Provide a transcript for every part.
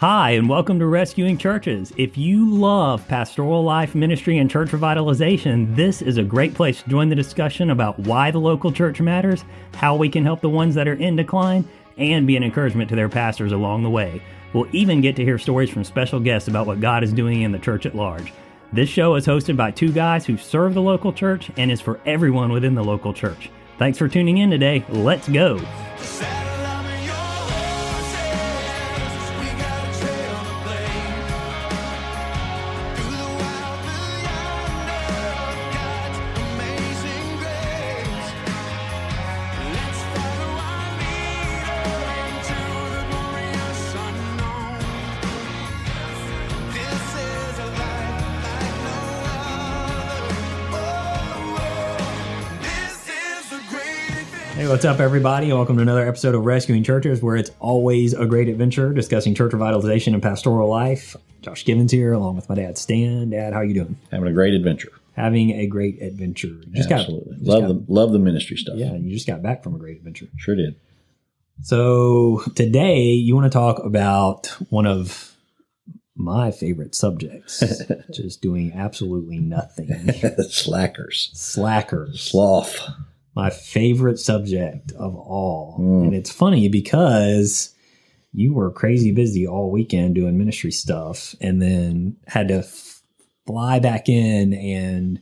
Hi, and welcome to Rescuing Churches. If you love pastoral life, ministry, and church revitalization, this is a great place to join the discussion about why the local church matters, how we can help the ones that are in decline, and be an encouragement to their pastors along the way. We'll even get to hear stories from special guests about what God is doing in the church at large. This show is hosted by two guys who serve the local church and is for everyone within the local church. Thanks for tuning in today. Let's go. Hey, what's up, everybody? Welcome to another episode of Rescuing Churches, where it's always a great adventure discussing church revitalization and pastoral life. Josh Givens here, along with my dad Stan. Dad, how you doing? Having a great adventure. Having a great adventure. Just Absolutely. Got, just love got, the love the ministry stuff. Yeah, you just got back from a great adventure. Sure did. So today you want to talk about one of my favorite subjects, just doing absolutely nothing. Slackers. Slackers. Sloth my favorite subject of all. Mm. And it's funny because you were crazy busy all weekend doing ministry stuff and then had to f- fly back in and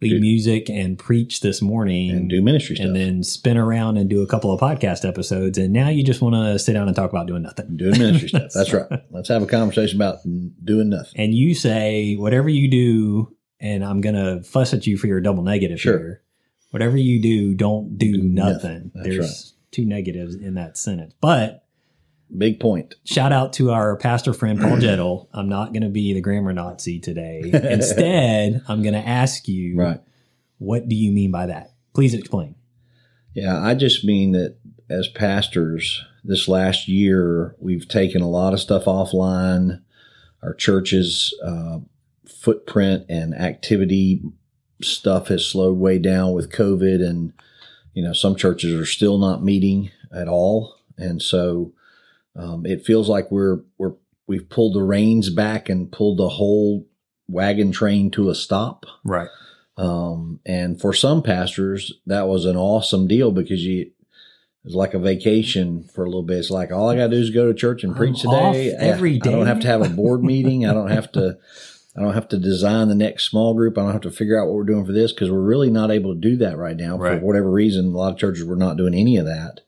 lead do, music and preach this morning and do ministry stuff. and then spin around and do a couple of podcast episodes. And now you just want to sit down and talk about doing nothing. Doing ministry stuff. That's right. Let's have a conversation about doing nothing. And you say whatever you do and i'm gonna fuss at you for your double negative sure. here whatever you do, don't do, nothing. There's right. two negatives in that sentence. But big point. Shout out to our pastor friend Paul Jettle. I'm not going to be the grammar Nazi today. Instead, I'm going to ask you, right. what do you mean by that? Please explain. Yeah, I just mean that as pastors, this last year, we've taken a lot of stuff offline. Our church's uh, footprint and activity stuff has slowed way down with COVID, and you know some churches are still not meeting at all, and so um, it feels like we're we're we've pulled the reins back and pulled the whole wagon train to a stop. Right. Um, and for some pastors, that was an awesome deal because you it's like a vacation for a little bit. It's like all I gotta do is go to church and preach I'm today. Every day. I don't have to have a board meeting. I don't have to I don't have to design the next small group. I don't have to figure out what we're doing for this because we're really not able to do that right now right. for whatever reason. A lot of churches were not doing any of that.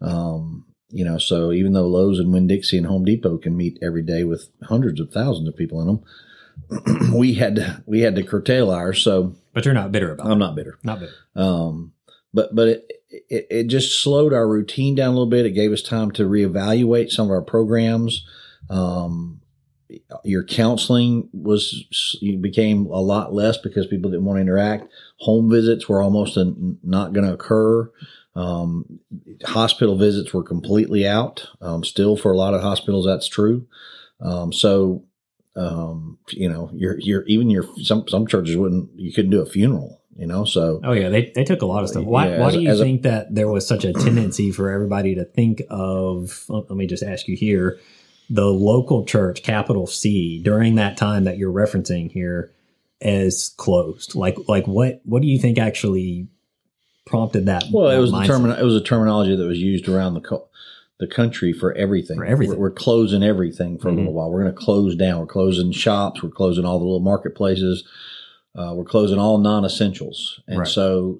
Um, you know, so even though Lowe's and Winn Dixie and Home Depot can meet every day with hundreds of thousands of people in them, we had to, we had to curtail ours. So, but you're not bitter about. I'm it. not bitter. Not bitter. Um, but but it, it it just slowed our routine down a little bit. It gave us time to reevaluate some of our programs. Um, your counseling was became a lot less because people didn't want to interact. Home visits were almost a, not going to occur. Um, hospital visits were completely out. Um, still, for a lot of hospitals, that's true. Um, so, um, you know, you're, you're even your some some churches wouldn't you couldn't do a funeral. You know, so oh yeah, they, they took a lot of stuff. Why, yeah, why do you think a, that there was such a tendency for everybody to think of? Let me just ask you here the local church, capital C, during that time that you're referencing here, as closed? Like, like what what do you think actually prompted that? Well, that it was the termin- it was a terminology that was used around the co- the country for everything. For everything, we're, we're closing everything for mm-hmm. a little mm-hmm. while. We're going to close down. We're closing shops. We're closing all the little marketplaces. Uh, we're closing all non-essentials. And right. so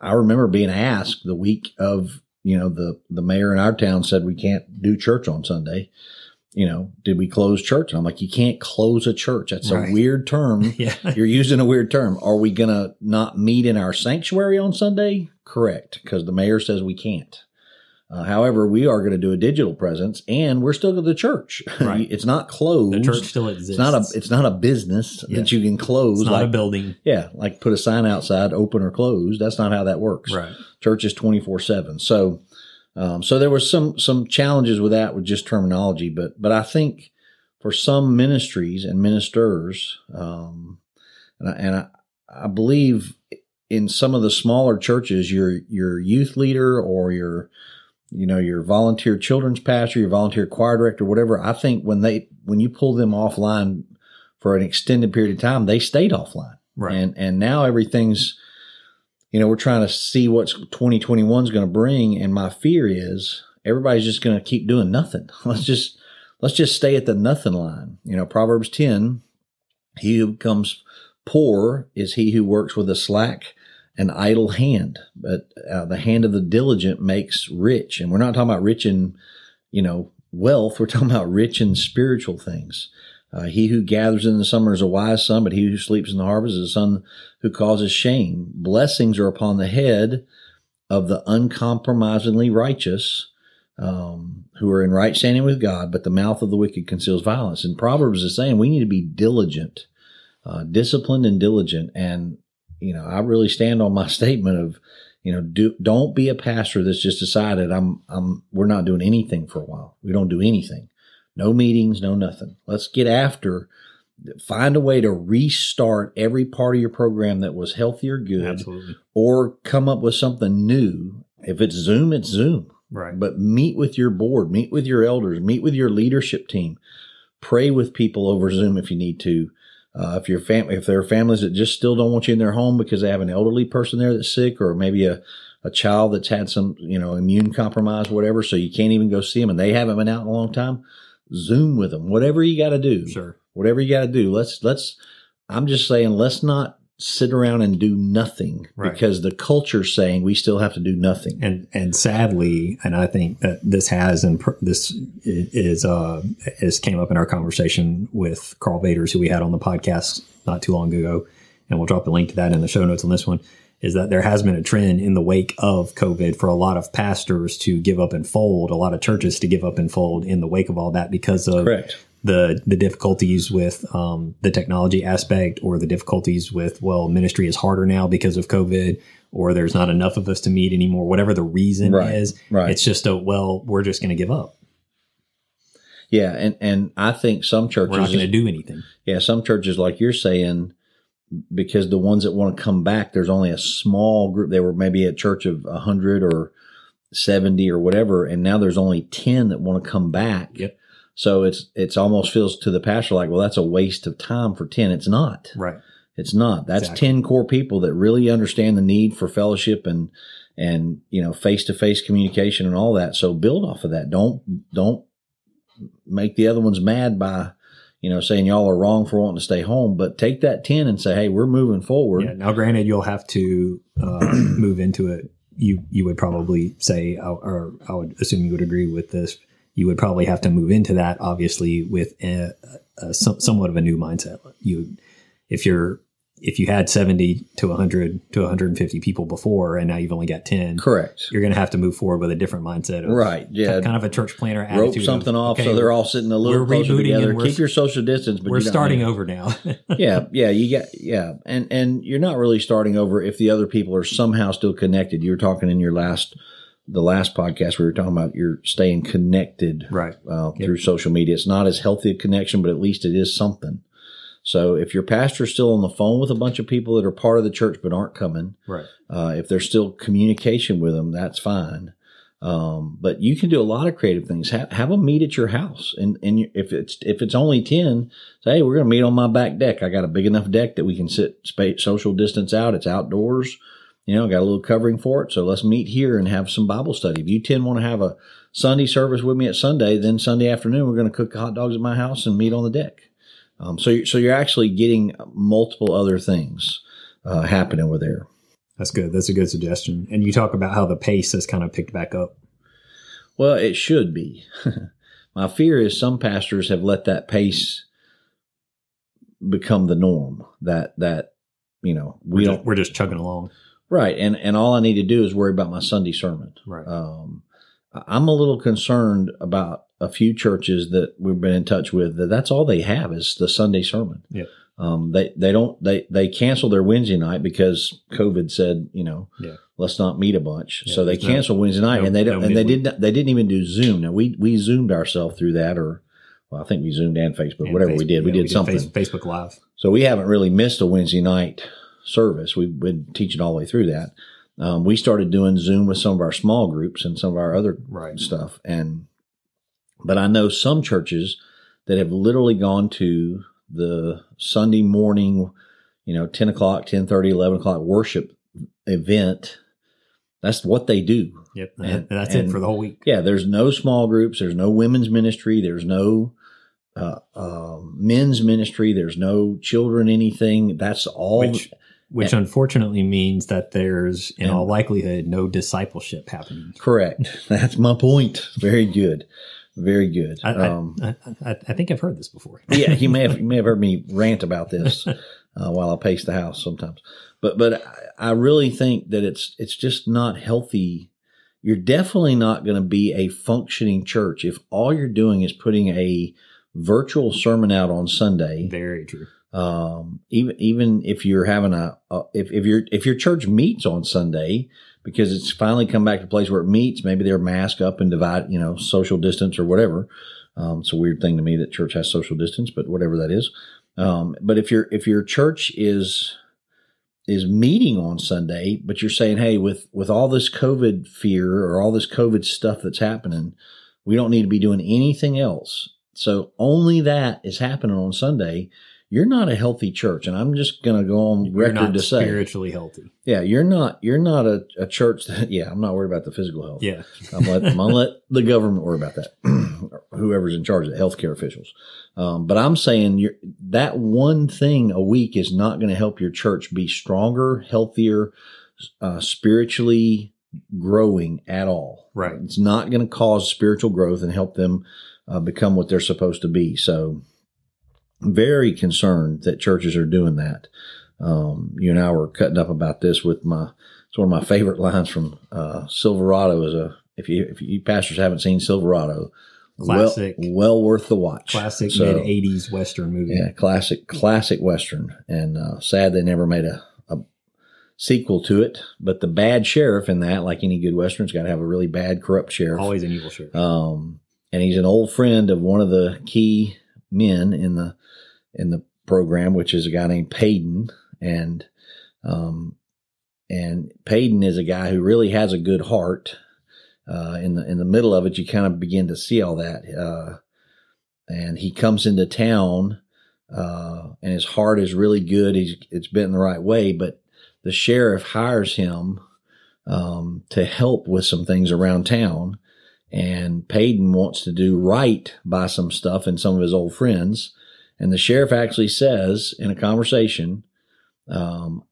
I remember being asked the week of, you know, the, the mayor in our town said we can't do church on Sunday you know, did we close church? And I'm like, you can't close a church. That's right. a weird term. yeah. You're using a weird term. Are we going to not meet in our sanctuary on Sunday? Correct. Because the mayor says we can't. Uh, however, we are going to do a digital presence, and we're still the church. Right. it's not closed. The church still exists. It's not a. It's not a business yeah. that you can close. It's not like, a building. Yeah, like put a sign outside, open or closed. That's not how that works. Right. Church is twenty four seven. So um, so there was some some challenges with that with just terminology, but but I think for some ministries and ministers, um, and I, and I, I believe in some of the smaller churches, your your youth leader or your you know, your volunteer children's pastor, your volunteer choir director, whatever. I think when they when you pull them offline for an extended period of time, they stayed offline. Right. And and now everything's you know, we're trying to see what's 2021 is going to bring and my fear is everybody's just going to keep doing nothing. Let's just let's just stay at the nothing line. You know, Proverbs 10, he who becomes poor is he who works with a slack and idle hand, but uh, the hand of the diligent makes rich. And we're not talking about rich in, you know, wealth. We're talking about rich in spiritual things. Uh, he who gathers in the summer is a wise son, but he who sleeps in the harvest is a son who causes shame. Blessings are upon the head of the uncompromisingly righteous, um, who are in right standing with God, but the mouth of the wicked conceals violence. And Proverbs is saying we need to be diligent, uh, disciplined and diligent. And, you know, I really stand on my statement of, you know, do, don't be a pastor that's just decided I'm, I'm, we're not doing anything for a while. We don't do anything. No meetings, no nothing. Let's get after, find a way to restart every part of your program that was healthy or good, Absolutely. or come up with something new. If it's Zoom, it's Zoom. Right. But meet with your board, meet with your elders, meet with your leadership team. Pray with people over Zoom if you need to. Uh, if your family, if there are families that just still don't want you in their home because they have an elderly person there that's sick, or maybe a a child that's had some, you know, immune compromise, whatever, so you can't even go see them and they haven't been out in a long time, Zoom with them. Whatever you got to do. Sure. Whatever you got to do. Let's let's. I'm just saying, let's not sit around and do nothing Right. because the culture's saying we still have to do nothing. and and sadly, and I think that this has and pr- this is uh has came up in our conversation with Carl Vaders, who we had on the podcast not too long ago, and we'll drop a link to that in the show notes on this one. Is that there has been a trend in the wake of COVID for a lot of pastors to give up and fold, a lot of churches to give up and fold in the wake of all that because of Correct. The the difficulties with um, the technology aspect or the difficulties with well ministry is harder now because of covid or there's not enough of us to meet anymore whatever the reason Right, is right. it's just a well we're just going to give up Yeah, and and I think some churches, we're not going to do anything yeah, some churches like you're saying, because the ones that want to come back, there's only a small group. They were maybe a church of hundred or seventy or whatever, and now there's only ten that want to come back. Yep. So it's it's almost feels to the pastor like, well, that's a waste of time for ten. It's not. right It's not. That's Exactly. 10 core people that really understand the need for fellowship and, and, you know, face to face communication and all that. So build off of that. Don't, don't make the other ones mad by, you know, saying y'all are wrong for wanting to stay home, but take that 10 and say, Hey, we're moving forward. yeah now granted you'll have to uh, move into it you you would probably say or i would assume you would agree with this you would probably have to move into that obviously with a, a, some, somewhat of a new mindset you if you're if you had 70 to 100 to 150 people before and now you've only got 10 Correct. you're going to have to move forward with a different mindset of Right. Yeah. kind of a church planner Rope attitude something of, off okay, so they're all sitting a little we're closer rebooting together. Keep your social distance, but we're starting over now yeah, yeah, you got yeah, and and you're not really starting over if the other people are somehow still connected. You were talking in your last the last podcast we were talking about you're staying connected right uh, Yep. through social media. It's not as healthy a connection, but at least it is something. So if your pastor's still on the phone with a bunch of people that are part of the church but aren't coming, right uh, if there's still communication with them, that's fine. Um, but you can do a lot of creative things. Have, have them meet at your house, and and if it's if it's only ten, say, hey, we're going to meet on my back deck. I got a big enough deck that we can sit space, social distance out. It's outdoors. You know, got a little covering for it. So let's meet here and have some Bible study. If you ten want to have a Sunday service with me at Sunday, then Sunday afternoon we're going to cook hot dogs at my house and meet on the deck. Um, so you- so you're actually getting multiple other things uh, happening with there. that's good that's a good suggestion and you talk about how the pace has kind of picked back up Well, it should be. My fear is some pastors have let that pace become the norm. That that you know we're, we just, don't we're just chugging along right, and and all I need to do is worry about my Sunday sermon. right Um, I'm a little concerned about a few churches that we've been in touch with that that's all they have is the Sunday sermon. Yeah. Um, they they don't they they cancel their Wednesday night because COVID said you know Yeah. let's not meet a bunch. Yeah, so they there's no- cancel Wednesday night no- and they don't no and they didn't they didn't even do Zoom. Now we we zoomed ourselves through that or well I think we zoomed and Facebook And whatever we did we yeah, did something. Face- facebook live So we haven't really missed a Wednesday night service. We've been teaching all the way through that. um, we started doing Zoom with some of our small groups and some of our other Right. stuff. And, but I know some churches that have literally gone to the Sunday morning, you know, 10 o'clock, 10 11 o'clock worship event. That's what they do. Yep. And- that's and- it for the whole week. Yeah, there's no small groups. There's no women's ministry. There's no uh, um men's ministry. There's no children anything. That's all. Which, which unfortunately means that there's, in And- all likelihood, no discipleship happening. correct. That's my point. Very good. Very good. I, I- um, I, I, I think I've heard this before. yeah, you may have you may have heard me rant about this uh, while I pace the house sometimes, but but I, I really think that it's it's just not healthy. You're definitely not going to be a functioning church if all you're doing is putting a virtual sermon out on Sunday. Very true. Um, even even if you're having a, if if your if your church meets on Sunday because it's finally come back to a place where it meets, maybe they're masked up and divide, you know, social distance or whatever. Um, it's a weird thing to me that church has social distance, but whatever that is. Um, but if your if your church is is meeting on Sunday, but you're saying, hey, with with all this COVID fear or all this COVID stuff that's happening, we don't need to be doing anything else. So only that is happening on Sunday. You're not a healthy church, and I'm just going to go on You're record to say, spiritually healthy. yeah, you're not. You're not a, a church that. Yeah, I'm not worried about the physical health. Yeah. I'm, let, I'm let the government worry about that. Whoever's in charge of the healthcare officials. Um, but I'm saying you're, that one thing a week is not going to help your church be stronger, healthier, uh, spiritually growing at all. Right. It's not going to cause spiritual growth and help them uh, become what they're supposed to be. So, very concerned that churches are doing that. Um, you and I were cutting up about this with my. It's one of my favorite lines from uh, Silverado. Is a if you if you pastors haven't seen Silverado, Classic. well, well worth the watch. Classic So, mid 80s Western movie. yeah, classic, classic Western. And uh, sad they never made a, a sequel to it. But the bad sheriff in that, like any good Western's got to have a really bad, corrupt sheriff. Always an evil sheriff. Um, and he's an old friend of one of the key men in the in the program, which is a guy named Paden. And um, and Paden is a guy who really has a good heart. Uh, in the in the middle of it, you kind of begin to see all that. Uh, and he comes into town, uh, and his heart is really good. He's it's bent in the right way, but the sheriff hires him um, to help with some things around town. And Paden wants to do right by some stuff and some of his old friends. And the sheriff actually says in a conversation, um,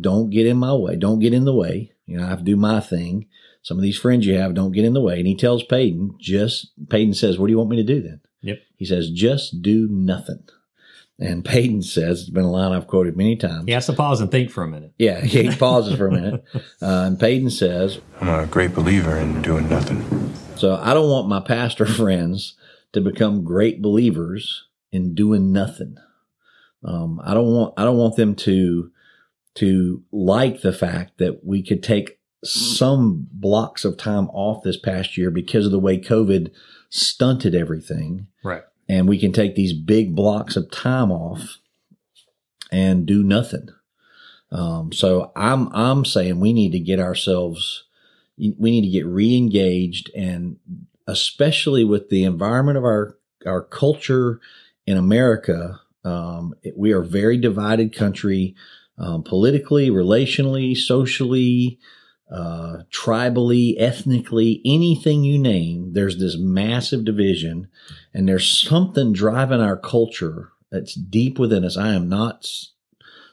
don't get in my way. Don't get in the way. You know, I have to do my thing. Some of these friends you have don't get in the way. And he tells Paden, just, Paden says, what do you want me to do then? Yep. He says, just do nothing. And Paden says, it's been a line I've quoted many times. He has to pause and think for a minute. Yeah, he pauses for a minute. Uh, and Paden says, I'm a great believer in doing nothing. So I don't want my pastor friends to become great believers in doing nothing. Um, I don't want I don't want them to to like the fact that we could take some blocks of time off this past year because of the way COVID stunted everything, Right. and we can take these big blocks of time off and do nothing. Um, so I'm I'm saying we need to get ourselves we need to get re-engaged and especially with the environment of our our culture in America um, it- we are a very divided country um, politically relationally socially uh, tribally ethnically anything you name there's this massive division and there's something driving our culture that's deep within us. I am not s-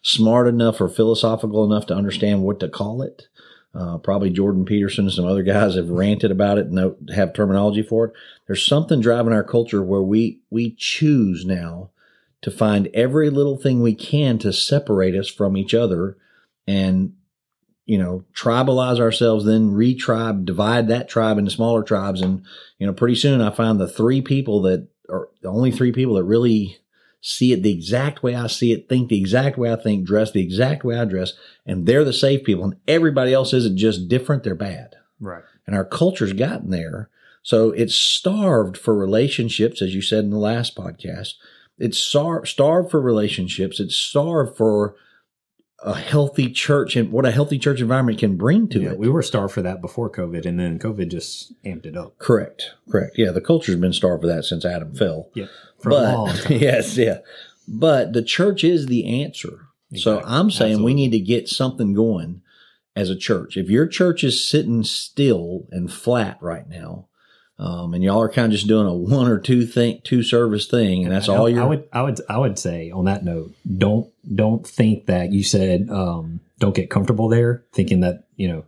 smart enough or philosophical enough to understand what to call it uh, probably Jordan Peterson and some other guys have ranted about it and have terminology for it. There's something driving our culture where we we choose now to find every little thing we can to separate us from each other and you know tribalize ourselves then retribe divide that tribe into smaller tribes and you know pretty soon i find the three people that are the only three people that really see it the exact way i see it think the exact way i think dress the exact way i dress and they're the safe people and everybody else isn't just different they're bad. Right. and our culture's gotten there. So it's starved for relationships as you said in the last podcast. It's star- starved for relationships. It's starved for a healthy church and what a healthy church environment can bring to Yeah, it. we were starved for that before COVID, and then COVID just amped it up. correct, correct. Yeah, the culture's been starved for that since Adam fell. Yeah, for a long But time. yes, yeah. But the church is the answer. So I'm saying Absolutely. we need to get something going as a church. If your church is sitting still and flat right now, um, and y'all are kind of just doing a one or two thing, two service thing, and that's I- all you're. would, I would, I would say on that note, don't, don't think that you said, um, don't get comfortable there, thinking that you know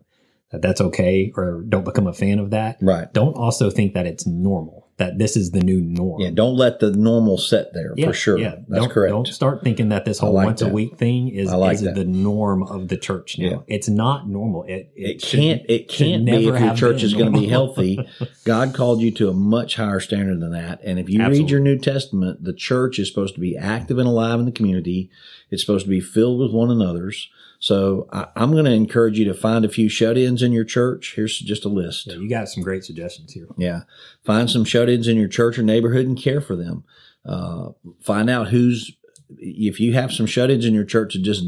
that that's okay, or don't become a fan of that. right. Don't also think that it's normal, that this is the new norm. Yeah. Don't let the normal set there Yeah, for sure. Yeah, That's don't, correct. Don't start thinking that this whole like once that. a week thing is, like is the norm of the church now. Yeah. It's not normal. It it should- can't it can't be never if your church is going to be healthy god called you to a much higher standard than that and if you read your new testament the church is supposed to be active and alive in the community it's supposed to be filled with one another's so I, i'm going to encourage you to find a few shut-ins in your church here's just a list Yeah, you got some great suggestions here. yeah. Find some shut ins in your church or neighborhood and care for them. Uh, find out who's, if you have some shut ins in your church that just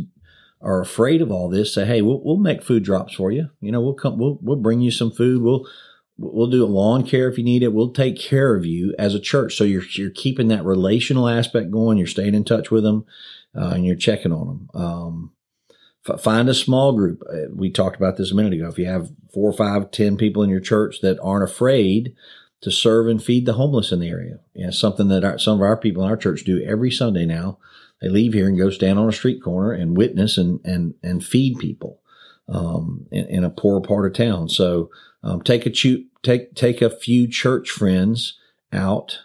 are afraid of all this, say, hey, we'll, we'll make food drops for you. You know, we'll come, we'll, we'll bring you some food. We'll, we'll do a lawn care if you need it. We'll take care of you as a church. So you're, you're keeping that relational aspect going. You're staying in touch with them uh, and you're checking on them. Um, F- find a small group. Uh, We talked about this a minute ago. If you have four, five, ten people in your church that aren't afraid to serve and feed the homeless in the area, you know, something that our, some of our people in our church do every Sunday now. They leave here and go stand on a street corner and witness and and and feed people um, in, in a poor part of town. So um, take a chu- take take a few church friends out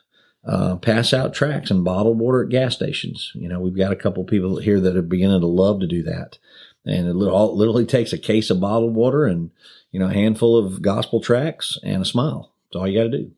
uh, pass out tracts and bottled water at gas stations. You know, we've got a couple people here that are beginning to love to do that. And it literally takes a case of bottled water and, you know, a handful of gospel tracts and a smile. That's all you got to do.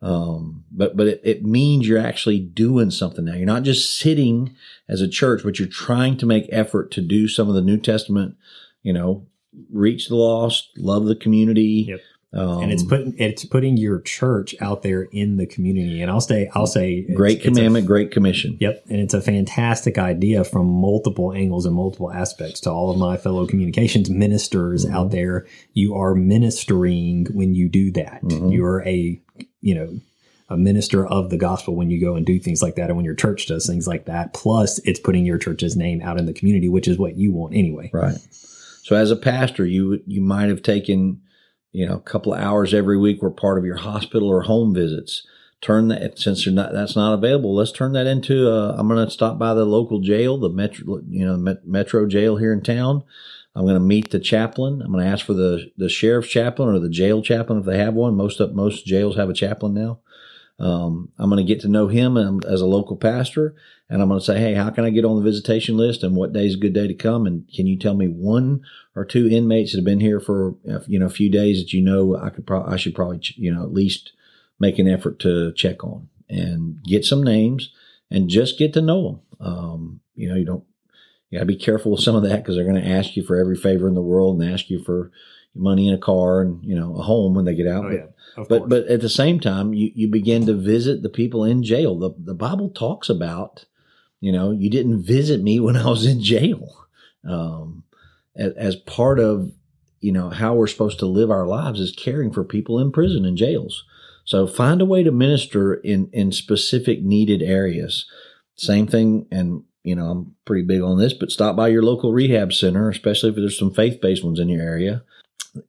Um, but, but it, it means you're actually doing something now. You're not just sitting as a church, but you're trying to make effort to do some of the New Testament, you know, reach the lost, love the community. Yep. Um, and it's putting it's putting your church out there in the community. And I'll say I'll say great it's a- commandment, great commission. Yep, and it's a fantastic idea from multiple angles and multiple aspects to all of my fellow communications ministers Mm-hmm. out there. You are ministering when you do that. Mhm. You're a you know a minister of the gospel when you go and do things like that, and when your church does things like that. Plus, it's putting your church's name out in the community, which is what you want anyway. Right. So as a pastor, you you might have taken, you know, a couple of hours every week were part of your hospital or home visits. Turn that since not that's not available. Let's turn that into. i I'm going to stop by the local jail, the metro, you know, met, metro jail here in town. I'm going to meet the chaplain. I'm going to ask for the the sheriff's chaplain or the jail chaplain if they have one. Most of most jails have a chaplain now. Um, I'm going to get to know him um, as a local pastor, and I'm going to say, "Hey, how can I get on the visitation list? And what day is a good day to come? And can you tell me one or two inmates that have been here for uh, you know a few days that you know I could pro- I should probably you know at least make an effort to check on and get some names and just get to know them. Um, you know, you don't you got to be careful with some of that because they're going to ask you for every favor in the world and ask you for money in a car and you know a home when they get out. Oh But- yeah, but course. but at the same time, you, you begin to visit the people in jail. The the Bible talks about, you know, you didn't visit me when I was in jail, um, as, as part of you know how we're supposed to live our lives is caring for people in prison and jails. So find a way to minister in in specific needed areas. Same thing, and you know I'm pretty big on this, but stop by your local rehab center, especially if there's some faith based ones in your area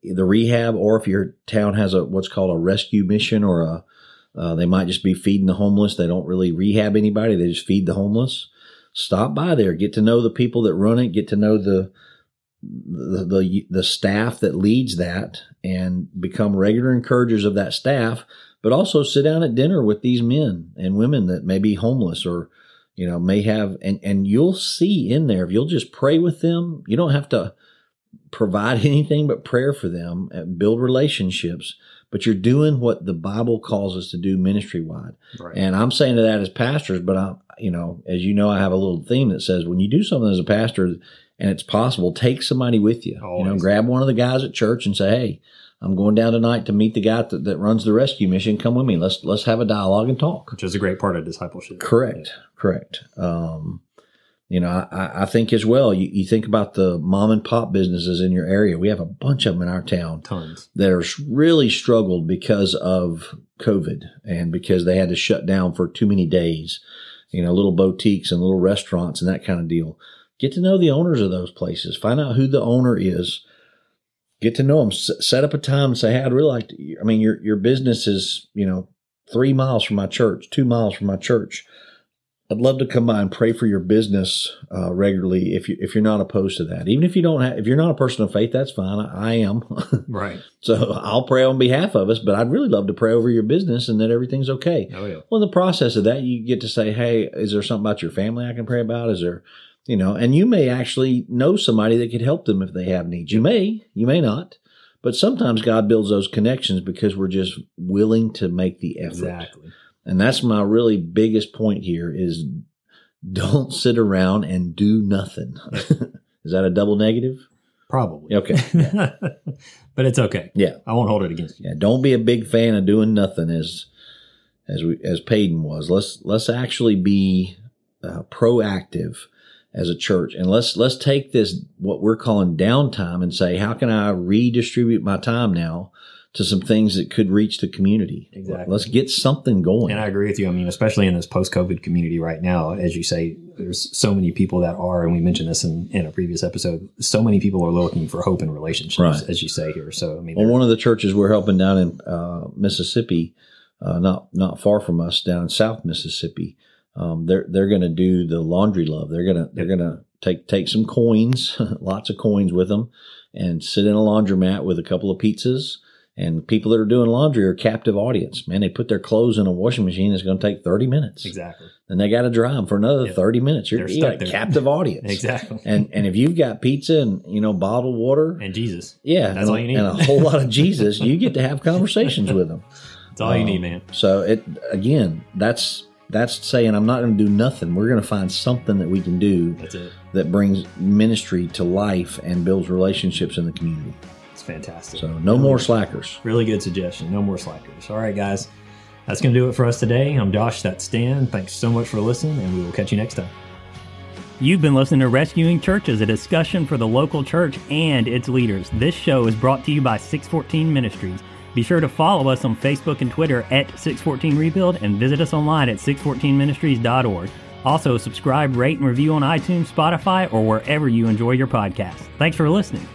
the rehab or if your town has a what's called a rescue mission or a uh, they might just be feeding the homeless. They don't really rehab anybody. They just feed the homeless. Stop by there. Get to know the people that run it. Get to know the the the, the staff that leads that and become regular encouragers of that staff but also sit down at dinner with these men and women that may be homeless or you know may have and and you'll see in there if you'll just pray with them you don't have to provide anything but prayer for them and build relationships but you're doing what the bible calls us to do ministry wide right. and i'm saying to that as pastors but i you know as you know i have a little theme that says when you do something as a pastor and it's possible take somebody with you you know grab one of the guys at church and say hey i'm going down tonight to meet the guy that, that runs the rescue mission come with me let's let's have a dialogue and talk which is a great part of discipleship. Correct. Correct. Um, You know, I, I think as well, you, you think about the mom and pop businesses in your area. We have a bunch of them in our town Tons. that are really struggled because of COVID and because they had to shut down for too many days. You know, little boutiques and little restaurants and that kind of deal. Get to know the owners of those places. Find out who the owner is. Get to know them. S- set up a time and say, "Hey, I'd really like to." I mean, your your business is you know three miles from my church, two miles from my church. I'd love to come by and pray for your business uh, regularly if you if you're not opposed to that. Even if you don't have, if you're not a person of faith, that's fine. I, I am. Right. So I'll pray on behalf of us, but I'd really love to pray over your business and that everything's okay. Oh yeah. Well, in the process of that, you get to say, Hey, is there something about your family I can pray about? Is there, you know, and you may actually know somebody that could help them if they have needs. You may, you may not, but sometimes God builds those connections because we're just willing to make the effort. Exactly. And that's my really biggest point here is don't sit around and do nothing. is that a double negative? Probably. Okay. but it's okay. Yeah. I won't hold it against you. Yeah, don't be a big fan of doing nothing as as we as Paden was. Let's let's actually be uh, proactive as a church, and let's let's take this what we're calling downtime and say, how can I redistribute my time now to some things that could reach the community? Exactly. Let's get something going. And I agree with you. I mean, especially in this post-COVID community right now, as you say, there's so many people that are, and we mentioned this in, in a previous episode. So many people are looking for hope in relationships, Right. as you say here. So I mean, Well, one of the churches we're helping down in uh, Mississippi, uh, not not far from us, down in South Mississippi, um, they're they're going to do the laundry love. They're gonna they're gonna take take some coins, lots of coins with them, and sit in a laundromat with a couple of pizzas. And people that are doing laundry are captive audience. Man, they put their clothes in a washing machine. It's going to take thirty minutes, exactly, and they got to dry them for another Yeah. thirty minutes. You're you got stuck a there. captive audience, exactly. And and if you've got pizza and you know bottled water, And Jesus, yeah, That's and, all you need. and a whole lot of Jesus. You get to have conversations with them. that's all you Um, need, man. So it again, that's that's saying I'm not going to do nothing. We're going to find something that we can do that brings ministry to life and builds relationships in the community. It's fantastic. So no more slackers. Really good suggestion. No more slackers. All right, guys. That's going to do it for us today. I'm Josh, that's Stan. Thanks so much for listening, and we will catch you next time. You've been listening to Rescuing Churches, a discussion for the local church and its leaders. This show is brought to you by 614 Ministries. Be sure to follow us on Facebook and Twitter at 614 Rebuild and visit us online at 614ministries.org. Also, subscribe, rate, and review on iTunes, Spotify, or wherever you enjoy your podcast. Thanks for listening.